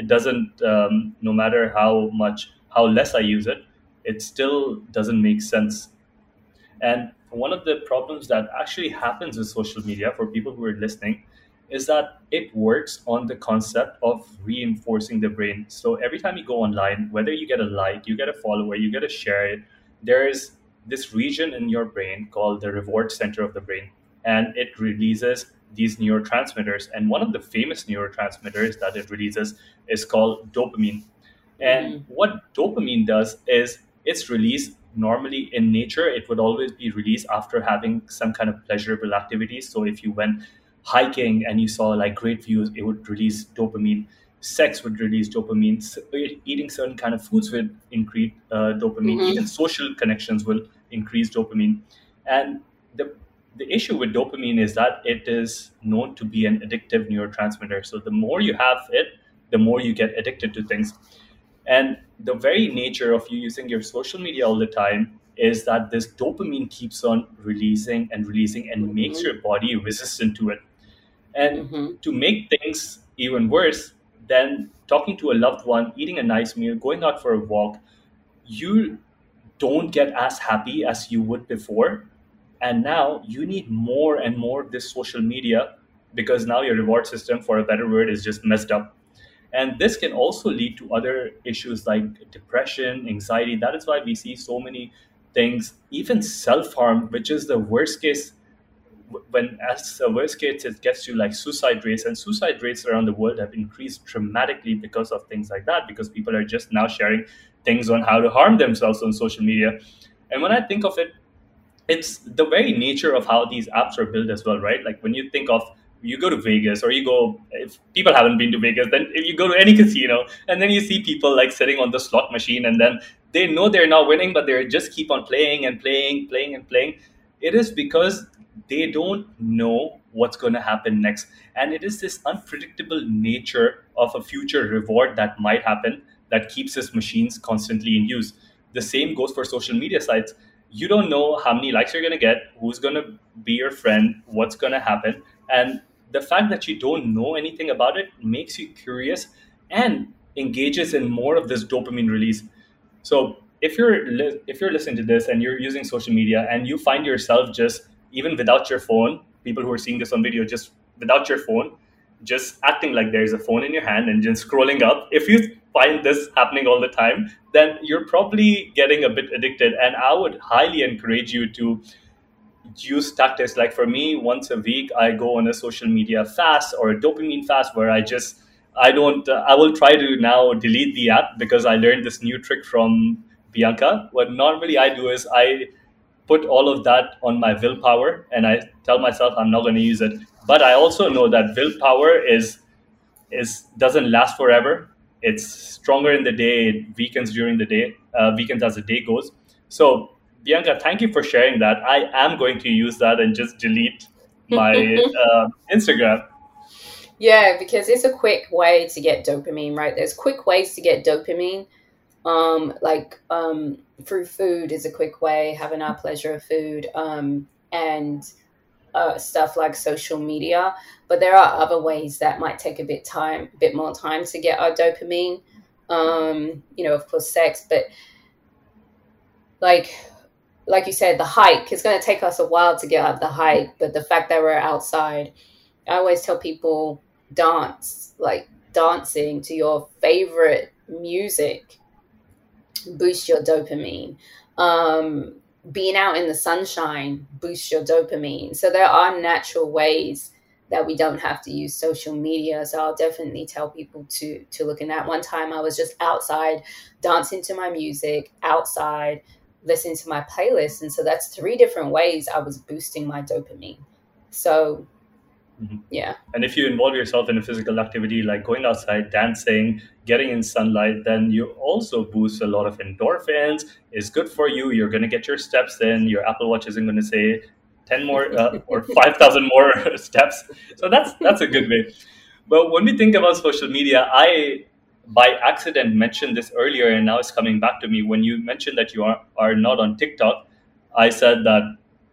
it doesn't um, no matter how much how less i use it it still doesn't make sense. And one of the problems that actually happens with social media for people who are listening is that it works on the concept of reinforcing the brain. So every time you go online whether you get a like you get a follower you get a share there is this region in your brain called the reward center of the brain and it releases these neurotransmitters. And one of the famous neurotransmitters that it releases is called dopamine. And mm-hmm. what dopamine does is it's released normally in nature, it would always be released after having some kind of pleasurable activity. So if you went hiking and you saw like great views, it would release dopamine. Sex would release dopamine. Eating certain kind of foods would increase uh, dopamine. Mm-hmm. Even social connections will increase dopamine. And the issue with dopamine is that it is known to be an addictive neurotransmitter. So the more you have it, the more you get addicted to things. And the very nature of you using your social media all the time is that this dopamine keeps on releasing and releasing and mm-hmm. makes your body resistant to it. And mm-hmm. to make things even worse, then talking to a loved one, eating a nice meal, going out for a walk, you don't get as happy as you would before And now you need more and more this social media because now your reward system, for a better word, is just messed up. And this can also lead to other issues like depression, anxiety. That is why we see so many things, even self harm, which is the worst case. When as the worst case, it gets to like suicide rates, and suicide rates around the world have increased dramatically because of things like that. Because people are just now sharing things on how to harm themselves on social media. And when I think of it, it's the very nature of how these apps are built as well, right? Like when you think of you go to Vegas or you go if people haven't been to Vegas, then if you go to any casino and then you see people like sitting on the slot machine and then they know they're not winning, but they just keep on playing and playing, playing and playing. It is because they don't know what's going to happen next. And it is this unpredictable nature of a future reward that might happen that keeps these machines constantly in use. The same goes for social media sites. You don't know how many likes you're going to get, who's going to be your friend, what's going to happen. And the fact that you don't know anything about it makes you curious and engages in more of this dopamine release. So if you're li- if you're listening to this and you're using social media and you find yourself just even without your phone, people who are seeing this on video just without your phone, just acting like there's a phone in your hand and just scrolling up. If you find this happening all the time, then you're probably getting a bit addicted. And I would highly encourage you to use tactics. Like for me once a week i go on a social media fast or a dopamine fast where i just i don't uh, i will try to now delete the app because i learned this new trick from bianca. What normally i do is i put all of that on my willpower and i tell myself i'm not going to use it. But i also know that willpower is is doesn't last forever it's stronger in the day it weakens during the day uh, weakens as the day goes so Bianca, thank you for sharing that. I am going to use that and just delete my uh, Instagram. Yeah, because it's a quick way to get dopamine, right? There's quick ways to get dopamine. Um, like um, through food is a quick way, having our pleasure of food, um, and uh, stuff like social media. But there are other ways that might take a bit time, a bit more time to get our dopamine. Um, you know, of course, sex, but like like you said, the hike, is going to take us a while to get up the hike, but the fact that we're outside, I always tell people dance, like dancing to your favorite music boosts your dopamine. Um, being out in the sunshine boosts your dopamine. So there are natural ways that we don't have to use social media. So I'll definitely tell people to to look in that. One time I was just outside dancing to my music outside listening to my playlist. And so that's three different ways I was boosting my dopamine. So, mm-hmm. yeah. And if you involve yourself in a physical activity like going outside, dancing, getting in sunlight, then you also boost a lot of endorphins. It's good for you. You're going to get your steps in. Your Apple Watch isn't going to say 10 more uh, or 5,000 more steps. So that's that's a good way. But when we think about social media, I by accident mentioned this earlier and now it's coming back to me when you mentioned that you are, are not on tiktok i said that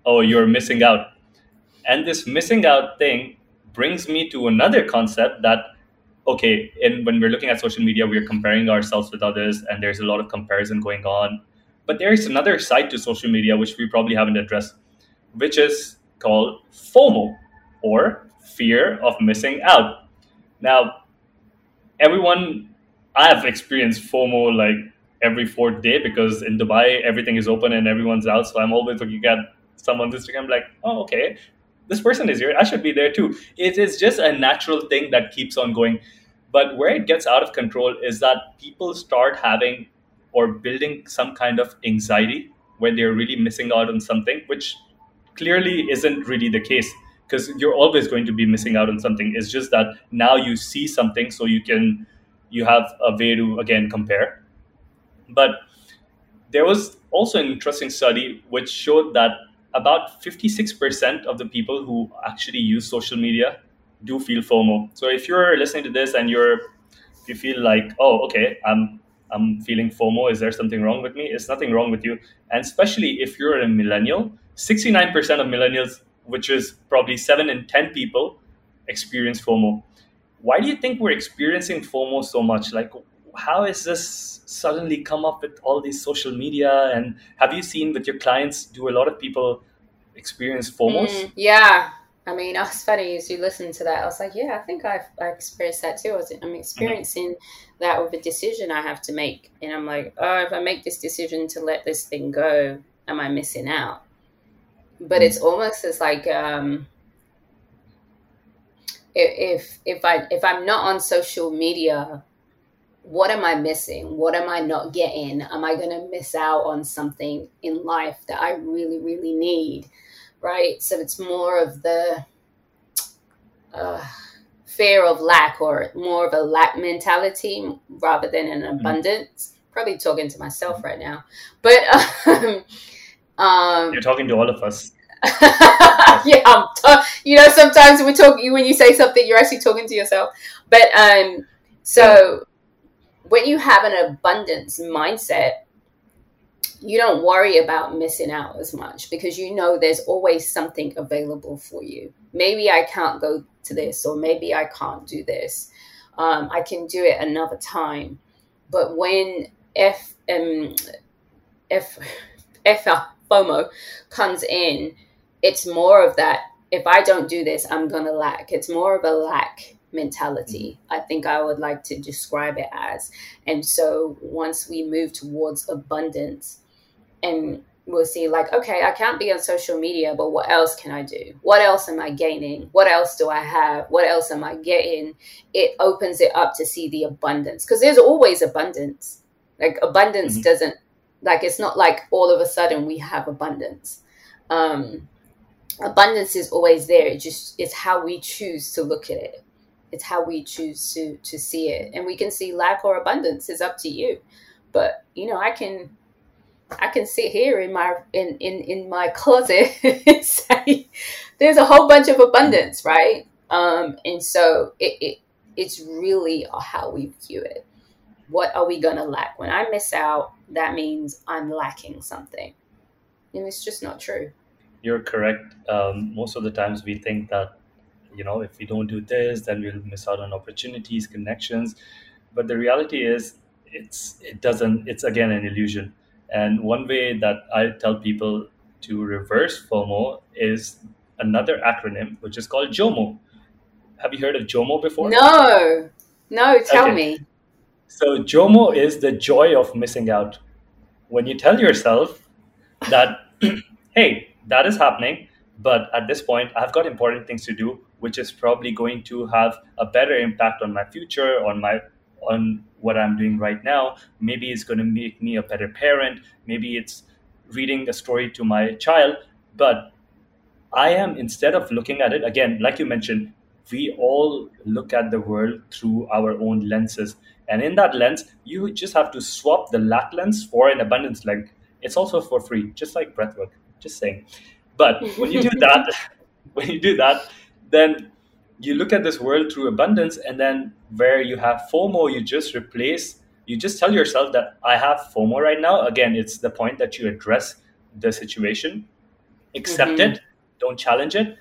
oh you're missing out and this missing out thing brings me to another concept that okay and when we're looking at social media we're comparing ourselves with others and there's a lot of comparison going on but there is another side to social media which we probably haven't addressed which is called fomo or fear of missing out now everyone I have experienced FOMO like every fourth day because in Dubai everything is open and everyone's out. So I'm always looking at someone's Instagram like, oh okay, this person is here. I should be there too. It is just a natural thing that keeps on going. But where it gets out of control is that people start having or building some kind of anxiety when they're really missing out on something, which clearly isn't really the case because you're always going to be missing out on something. It's just that now you see something so you can you have a way to again compare. But there was also an interesting study which showed that about 56% of the people who actually use social media do feel FOMO. So if you're listening to this and you're you feel like, oh, okay, I'm I'm feeling FOMO, is there something wrong with me? It's nothing wrong with you. And especially if you're a millennial, 69% of millennials, which is probably seven in 10 people, experience FOMO why do you think we're experiencing FOMO so much? Like, how is this suddenly come up with all these social media? And have you seen with your clients, do a lot of people experience FOMOs? Mm, yeah. I mean, it's funny as you listen to that. I was like, yeah, I think I've I experienced that too. I mm-hmm. experiencing mm-hmm. that with a decision I have to make, and I'm like, oh, if I make this decision to let this thing go, am I missing out? But mm-hmm. it's almost as like, um, if if I if I'm not on social media, what am I missing? What am I not getting? Am I going to miss out on something in life that I really really need? Right. So it's more of the uh, fear of lack or more of a lack mentality rather than an mm-hmm. abundance. Mm-hmm. Probably talking to myself right now, but um, um, you're talking to all of us. yeah, I'm t- you know, sometimes we talk You when you say something, you're actually talking to yourself. But um, so when you have an abundance mindset, you don't worry about missing out as much because you know there's always something available for you. Maybe I can't go to this, or maybe I can't do this. Um, I can do it another time. But when F um, F F FOMO comes in, it's more of that if I don't do this, I'm gonna lack. It's more of a lack mentality. Mm-hmm. I think I would like to describe it as. And so once we move towards abundance and we'll see like okay i can't be on social media but what else can i do what else am i gaining what else do i have what else am i getting it opens it up to see the abundance because there's always abundance like abundance mm-hmm. doesn't like it's not like all of a sudden we have abundance um abundance is always there it just it's how we choose to look at it it's how we choose to to see it. And we can see lack or abundance is up to you. But you know i can i can sit here in my in in, in my closet and say there's a whole bunch of abundance right? Um and so it, it it's really how we view it. What are we gonna lack? When i miss out that means i'm lacking something. And it's just not true. You're correct. Um, most of the times we think that, you know, if we don't do this, then we'll miss out on opportunities, connections. But the reality is, it's it doesn't. It's again an illusion. And one way that I tell people to reverse FOMO is another acronym, which is called JOMO. Have you heard of JOMO before? No, no. Tell okay. me. So JOMO is the joy of missing out. When you tell yourself that, hey, that is happening but at this point i've got important things to do which is probably going to have a better impact on my future on my on what i'm doing right now. Maybe it's going to make me a better parent. Maybe it's reading a story to my child. But i am instead of looking at it again like you mentioned we all look at the world through our own lenses. And in that lens you just have to swap the lack lens for an abundance lens. It's also for free just like breathwork just saying. But when you do that, when you do that, then you look at this world through abundance, and then where you have FOMO, you just replace. You just tell yourself that I have FOMO right now. Again, it's the point that you address the situation, accept mm-hmm. it, don't challenge it,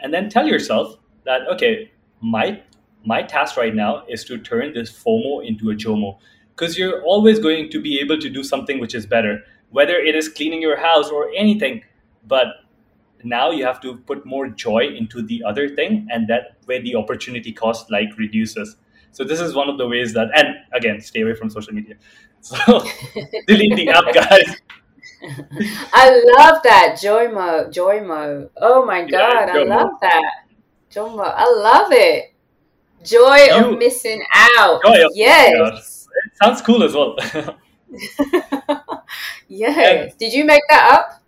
and then tell yourself that okay, my my task right now is to turn this FOMO into a JOMO because you're always going to be able to do something which is better whether it is cleaning your house or anything. But now you have to put more joy into the other thing, and that way the opportunity cost like reduces. So this is one of the ways that, and again, stay away from social media. So delete the app, guys. I love that Joymo, Joymo. Oh my god, yeah, I love that Joy Joymo. I love it. Joy you, of missing out. Joy of yes, it sounds cool as well. yes. And, Did you make that up?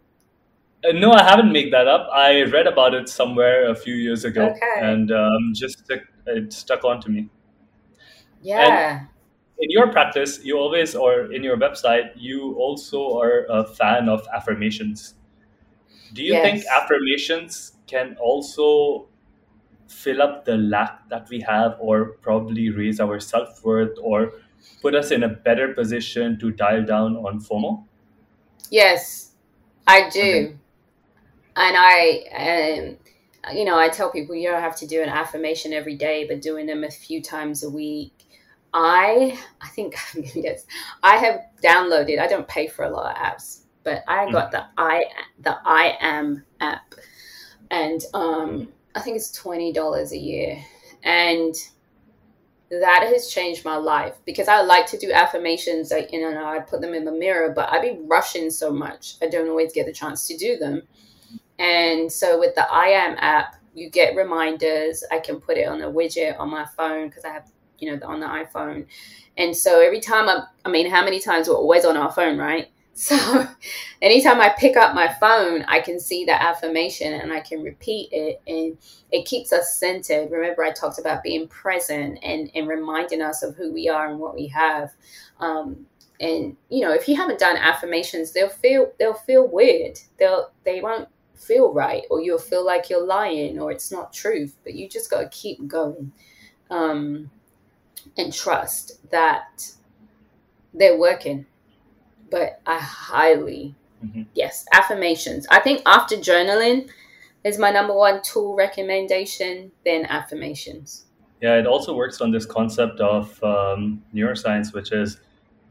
Uh, no, I haven't made that up. I read about it somewhere a few years ago, okay. and um, just stuck, it stuck on to me. Yeah. And in your practice, you always, or in your website, you also are a fan of affirmations. Do you yes. think affirmations can also fill up the lack that we have, or probably raise our self worth, or put us in a better position to dial down on FOMO? Yes, I do. Okay. And I, um, you know, I tell people you don't have to do an affirmation every day, but doing them a few times a week. I, I think get. I have downloaded. I don't pay for a lot of apps, but I got the I the I am app, and um, I think it's twenty dollars a year, and that has changed my life because I like to do affirmations. Like you know, I put them in the mirror, but I be rushing so much, I don't always get the chance to do them. And so with the I am app, you get reminders. I can put it on a widget on my phone because I have you know on the iPhone, and so every time I, I mean, how many times we're always on our phone, right? So anytime I pick up my phone, I can see the affirmation and I can repeat it and it keeps us centered. Remember, I talked about being present and, and reminding us of who we are and what we have. Um, and you know, if you haven't done affirmations, they'll feel they'll feel weird. They'll they won't feel right, or you'll feel like you're lying or it's not truth. But you just got to keep going um, and trust that they're working but I highly, mm-hmm. yes, affirmations. I think after journaling is my number one tool recommendation, then affirmations. Yeah, it also works on this concept of um, neuroscience, which is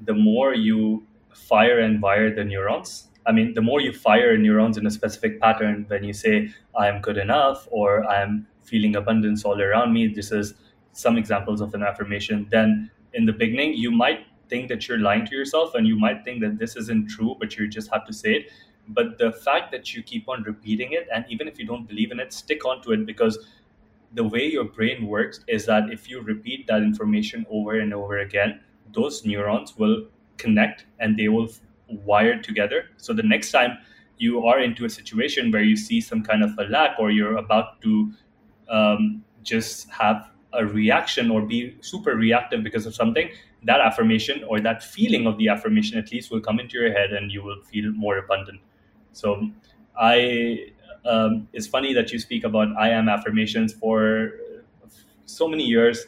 the more you fire and wire the neurons. I mean, the more you fire neurons in a specific pattern, when you say, I'm good enough, or I'm feeling abundance all around me, this is some examples of an affirmation, then in the beginning, you might think that you're lying to yourself and you might think that this isn't true, but you just have to say it. But the fact that you keep on repeating it, and even if you don't believe in it, stick on to it because the way your brain works is that if you repeat that information over and over again, those neurons will connect and they will wire together. So the next time you are into a situation where you see some kind of a lack or you're about to um, just have a reaction or be super reactive because of something, that affirmation or that feeling of the affirmation at least will come into your head and you will feel more abundant. So I um, it's funny that you speak about I am affirmations for so many years.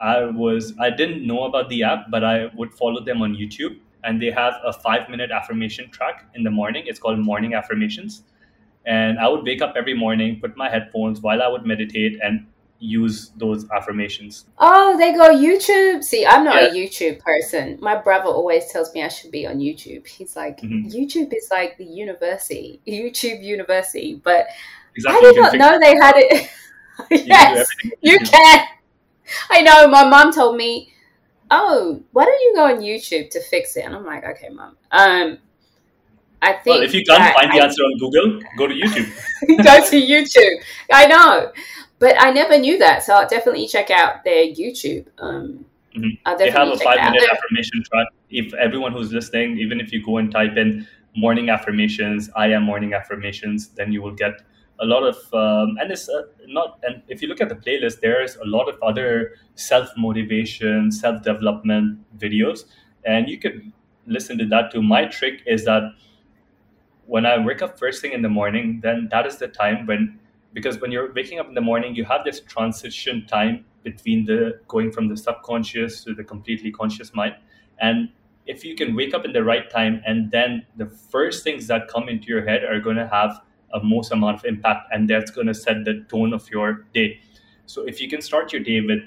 I was I didn't know about the app, but I would follow them on YouTube and they have a five minute affirmation track in the morning. It's called Morning Affirmations. And I would wake up every morning, put my headphones while I would meditate and use those affirmations. Oh, they go YouTube. See, I'm not yeah. a YouTube person. My brother always tells me I should be on YouTube. He's like, mm-hmm. YouTube is like the university, YouTube University. But exactly. I did not know they had it. yes, you can. I know. My mom told me, "Oh, why don't you go on YouTube to fix it?" And I'm like, "Okay, mom." Um, I think. Well, if you can't find the I, answer on Google, go to YouTube. go to YouTube. I know, but I never knew that, so I'll definitely check out their YouTube. Um, mm-hmm. They have a five minute affirmation track. If everyone who's listening, even if you go and type in morning affirmations, I am morning affirmations, then you will get a lot of um, and it's uh, not and if you look at the playlist there's a lot of other self motivation self development videos. And you could listen to that too. My trick is that when i wake up first thing in the morning then that is the time when because when you're waking up in the morning you have this transition time between the going from the subconscious to the completely conscious mind. And if you can wake up in the right time and then the first things that come into your head are going to have a most amount of impact and that's going to set the tone of your day. So if you can start your day with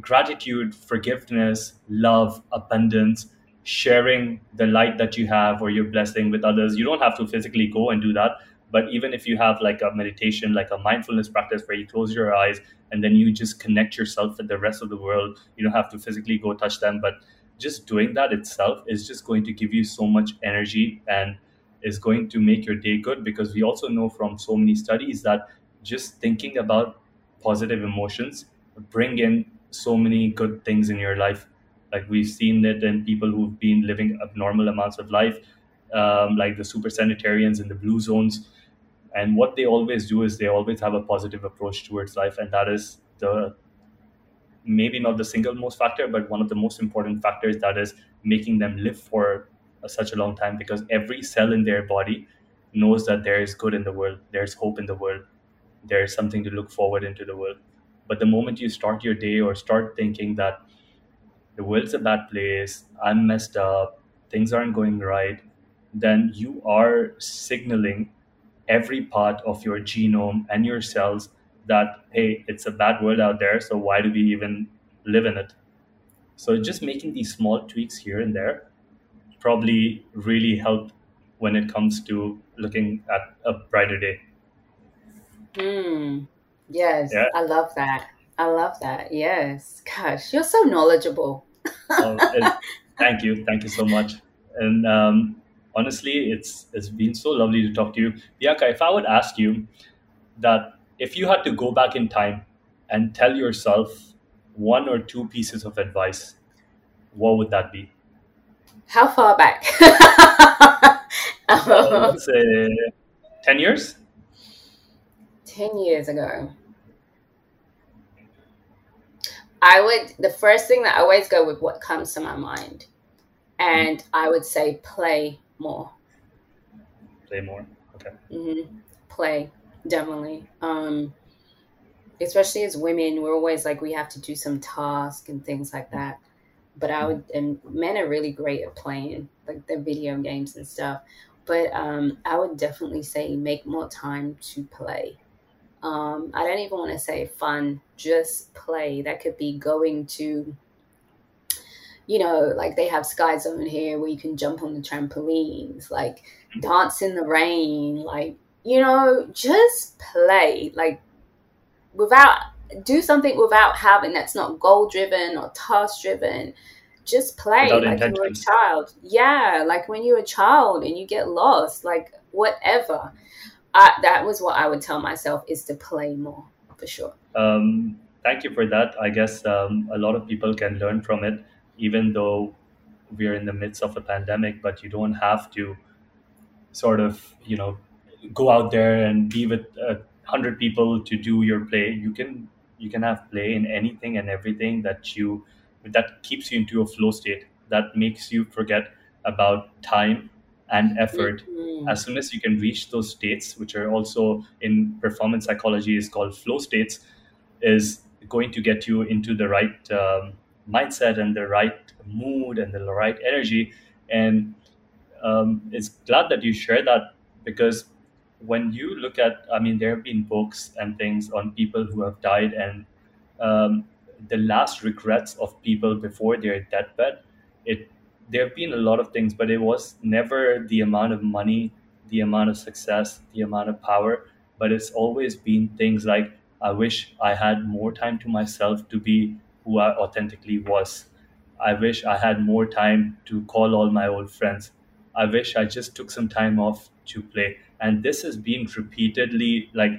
gratitude forgiveness love abundance sharing the light that you have or your blessing with others you don't have to physically go and do that but even if you have like a meditation, like a mindfulness practice where you close your eyes and then you just connect yourself with the rest of the world, you don't have to physically go touch them, but just doing that itself is just going to give you so much energy and is going to make your day good because we also know from so many studies that just thinking about positive emotions bring in so many good things in your life. Like we've seen it in people who've been living abnormal amounts of life um, like the super centenarians in the blue zones and what they always do is they always have a positive approach towards life and that is the maybe not the single most factor but one of the most important factors that is making them live for such a long time because every cell in their body knows that there is good in the world there's hope in the world there's something to look forward into the world. But the moment you start your day or start thinking that the world's a bad place i'm messed up things aren't going right then you are signaling every part of your genome and your cells that hey it's a bad world out there so why do we even live in it? So just making these small tweaks here and there probably really help when it comes to looking at a brighter day. Hmm. Yes, yeah. I love that. I love that. Yes. Gosh, you're so knowledgeable. oh, thank you. Thank you so much. And um, honestly, it's it's been so lovely to talk to you, Bianca. If I would ask you that if you had to go back in time and tell yourself one or two pieces of advice, what would that be? How far back? let's say ten years. 10 years ago, I would, the first thing that I always go with what comes to my mind. And I would say play more. Play more. Okay. Mm-hmm. Play, definitely. Um, especially as women, we're always like, we have to do some task and things like that. But I would, and men are really great at playing, like the video games and stuff. But um, I would definitely say make more time to play um, I don't even want to say fun, just play. That could be going to, you know, like they have Sky Zone here where you can jump on the trampolines, like mm-hmm. dance in the rain, like, you know, just play. Like, without, do something without having that's not goal driven or task driven. Just play without like you were a child. Yeah, like when you're a child and you get lost, like whatever I, that was what I would tell myself is to play more for sure. Um, thank you for that. I guess um, a lot of people can learn from it, even though we're in the midst of a pandemic. But you don't have to sort of, you know, go out there and be with a hundred people to do your play. You can you can have play in anything and everything that you that keeps you into a flow state that makes you forget about time and effort mm-hmm. as soon as you can reach those states which are also in performance psychology is called flow states is going to get you into the right um, mindset and the right mood and the right energy and um, it's glad that you share that because when you look at i mean there have been books and things on people who have died and um, the last regrets of people before their deathbed it there have been a lot of things, but it was never the amount of money, the amount of success, the amount of power. But it's always been things like, I wish I had more time to myself to be who I authentically was. I wish I had more time to call all my old friends. I wish I just took some time off to play. And this has been repeatedly like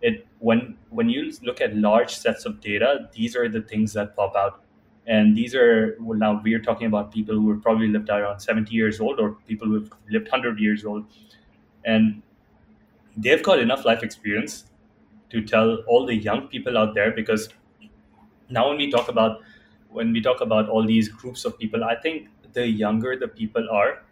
it when when you look at large sets of data, these are the things that pop out and these are well, now we are talking about people who have probably lived around 70 years old or people who have lived 100 years old and they've got enough life experience to tell all the young people out there because now when we talk about when we talk about all these groups of people i think the younger the people are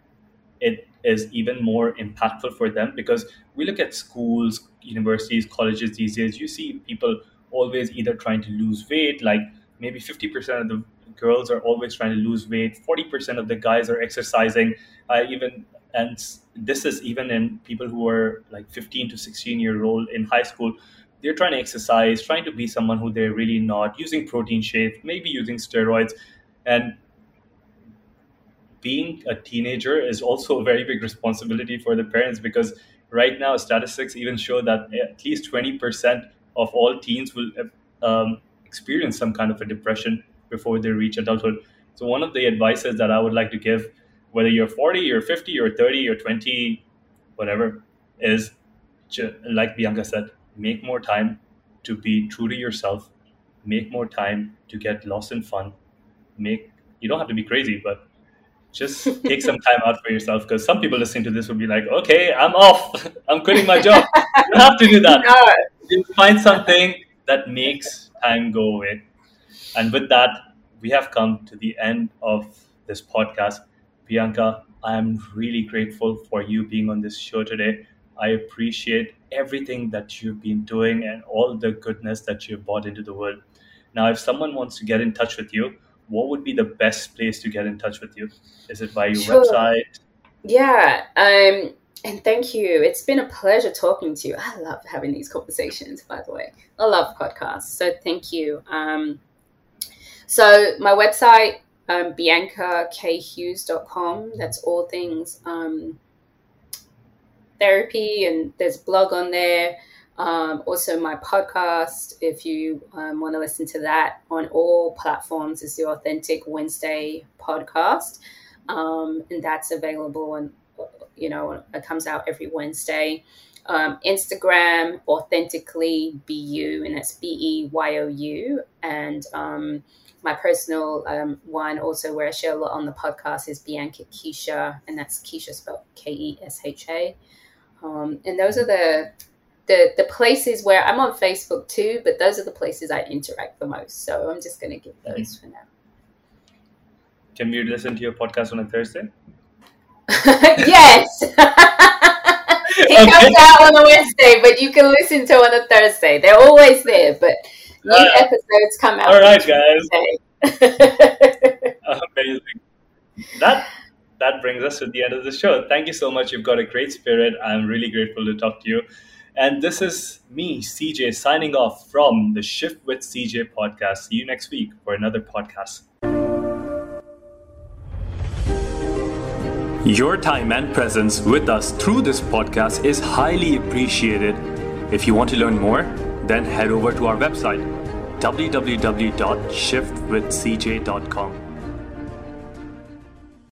it is even more impactful for them because we look at schools universities colleges these days you see people always either trying to lose weight like maybe 50% of the girls are always trying to lose weight 40% of the guys are exercising uh, even and this is even in people who are like 15 to 16 year old in high school. They're trying to exercise trying to be someone who they're really not using protein shakes maybe using steroids and being a teenager is also a very big responsibility for the parents because right now statistics even show that at least 20% of all teens will um, experience some kind of a depression before they reach adulthood. So one of the advices that I would like to give, whether you're 40 or 50 or 30 or 20, whatever, is like Bianca said, make more time to be true to yourself, make more time to get lost in fun. Make you don't have to be crazy, but just take some time out for yourself because some people listening to this will be like, okay, I'm off. I'm quitting my job. you don't have to do that. No. You find something that makes time go away. And with that, we have come to the end of this podcast. Bianca, I am really grateful for you being on this show today. I appreciate everything that you've been doing and all the goodness that you've brought into the world. Now, if someone wants to get in touch with you, what would be the best place to get in touch with you? Is it by your sure. website? Yeah, um, and thank you. It's been a pleasure talking to you. I love having these conversations, by the way. I love podcasts. So thank you. Um, so my website, um, biancakHughes.com. That's all things um, therapy, and there's a blog on there. Um, also, my podcast, if you um, want to listen to that on all platforms, is the Authentic Wednesday podcast. Um, and that's available and, you know, it comes out every Wednesday. Um, Instagram, authentically BU, and that's B E Y O U. And um, my personal um, one, also where I share a lot on the podcast, is Bianca Kesha, and that's Kesha spelled K E S H A. and those are the the the places where I'm on Facebook too, but those are the places I interact the most. So I'm just going to give those mm-hmm. for now. Can we listen to your podcast on a Thursday? yes. it okay. comes out on a Wednesday, but you can listen to on a Thursday. They're always there, but new uh, episodes come out. All right, guys. Amazing. That that brings us to the end of the show. Thank you so much. You've got a great spirit. I'm really grateful to talk to you. And this is me, CJ, signing off from the Shift with CJ podcast. See you next week for another podcast. Your time and presence with us through this podcast is highly appreciated. If you want to learn more, then head over to our website www.shiftwithcj.com.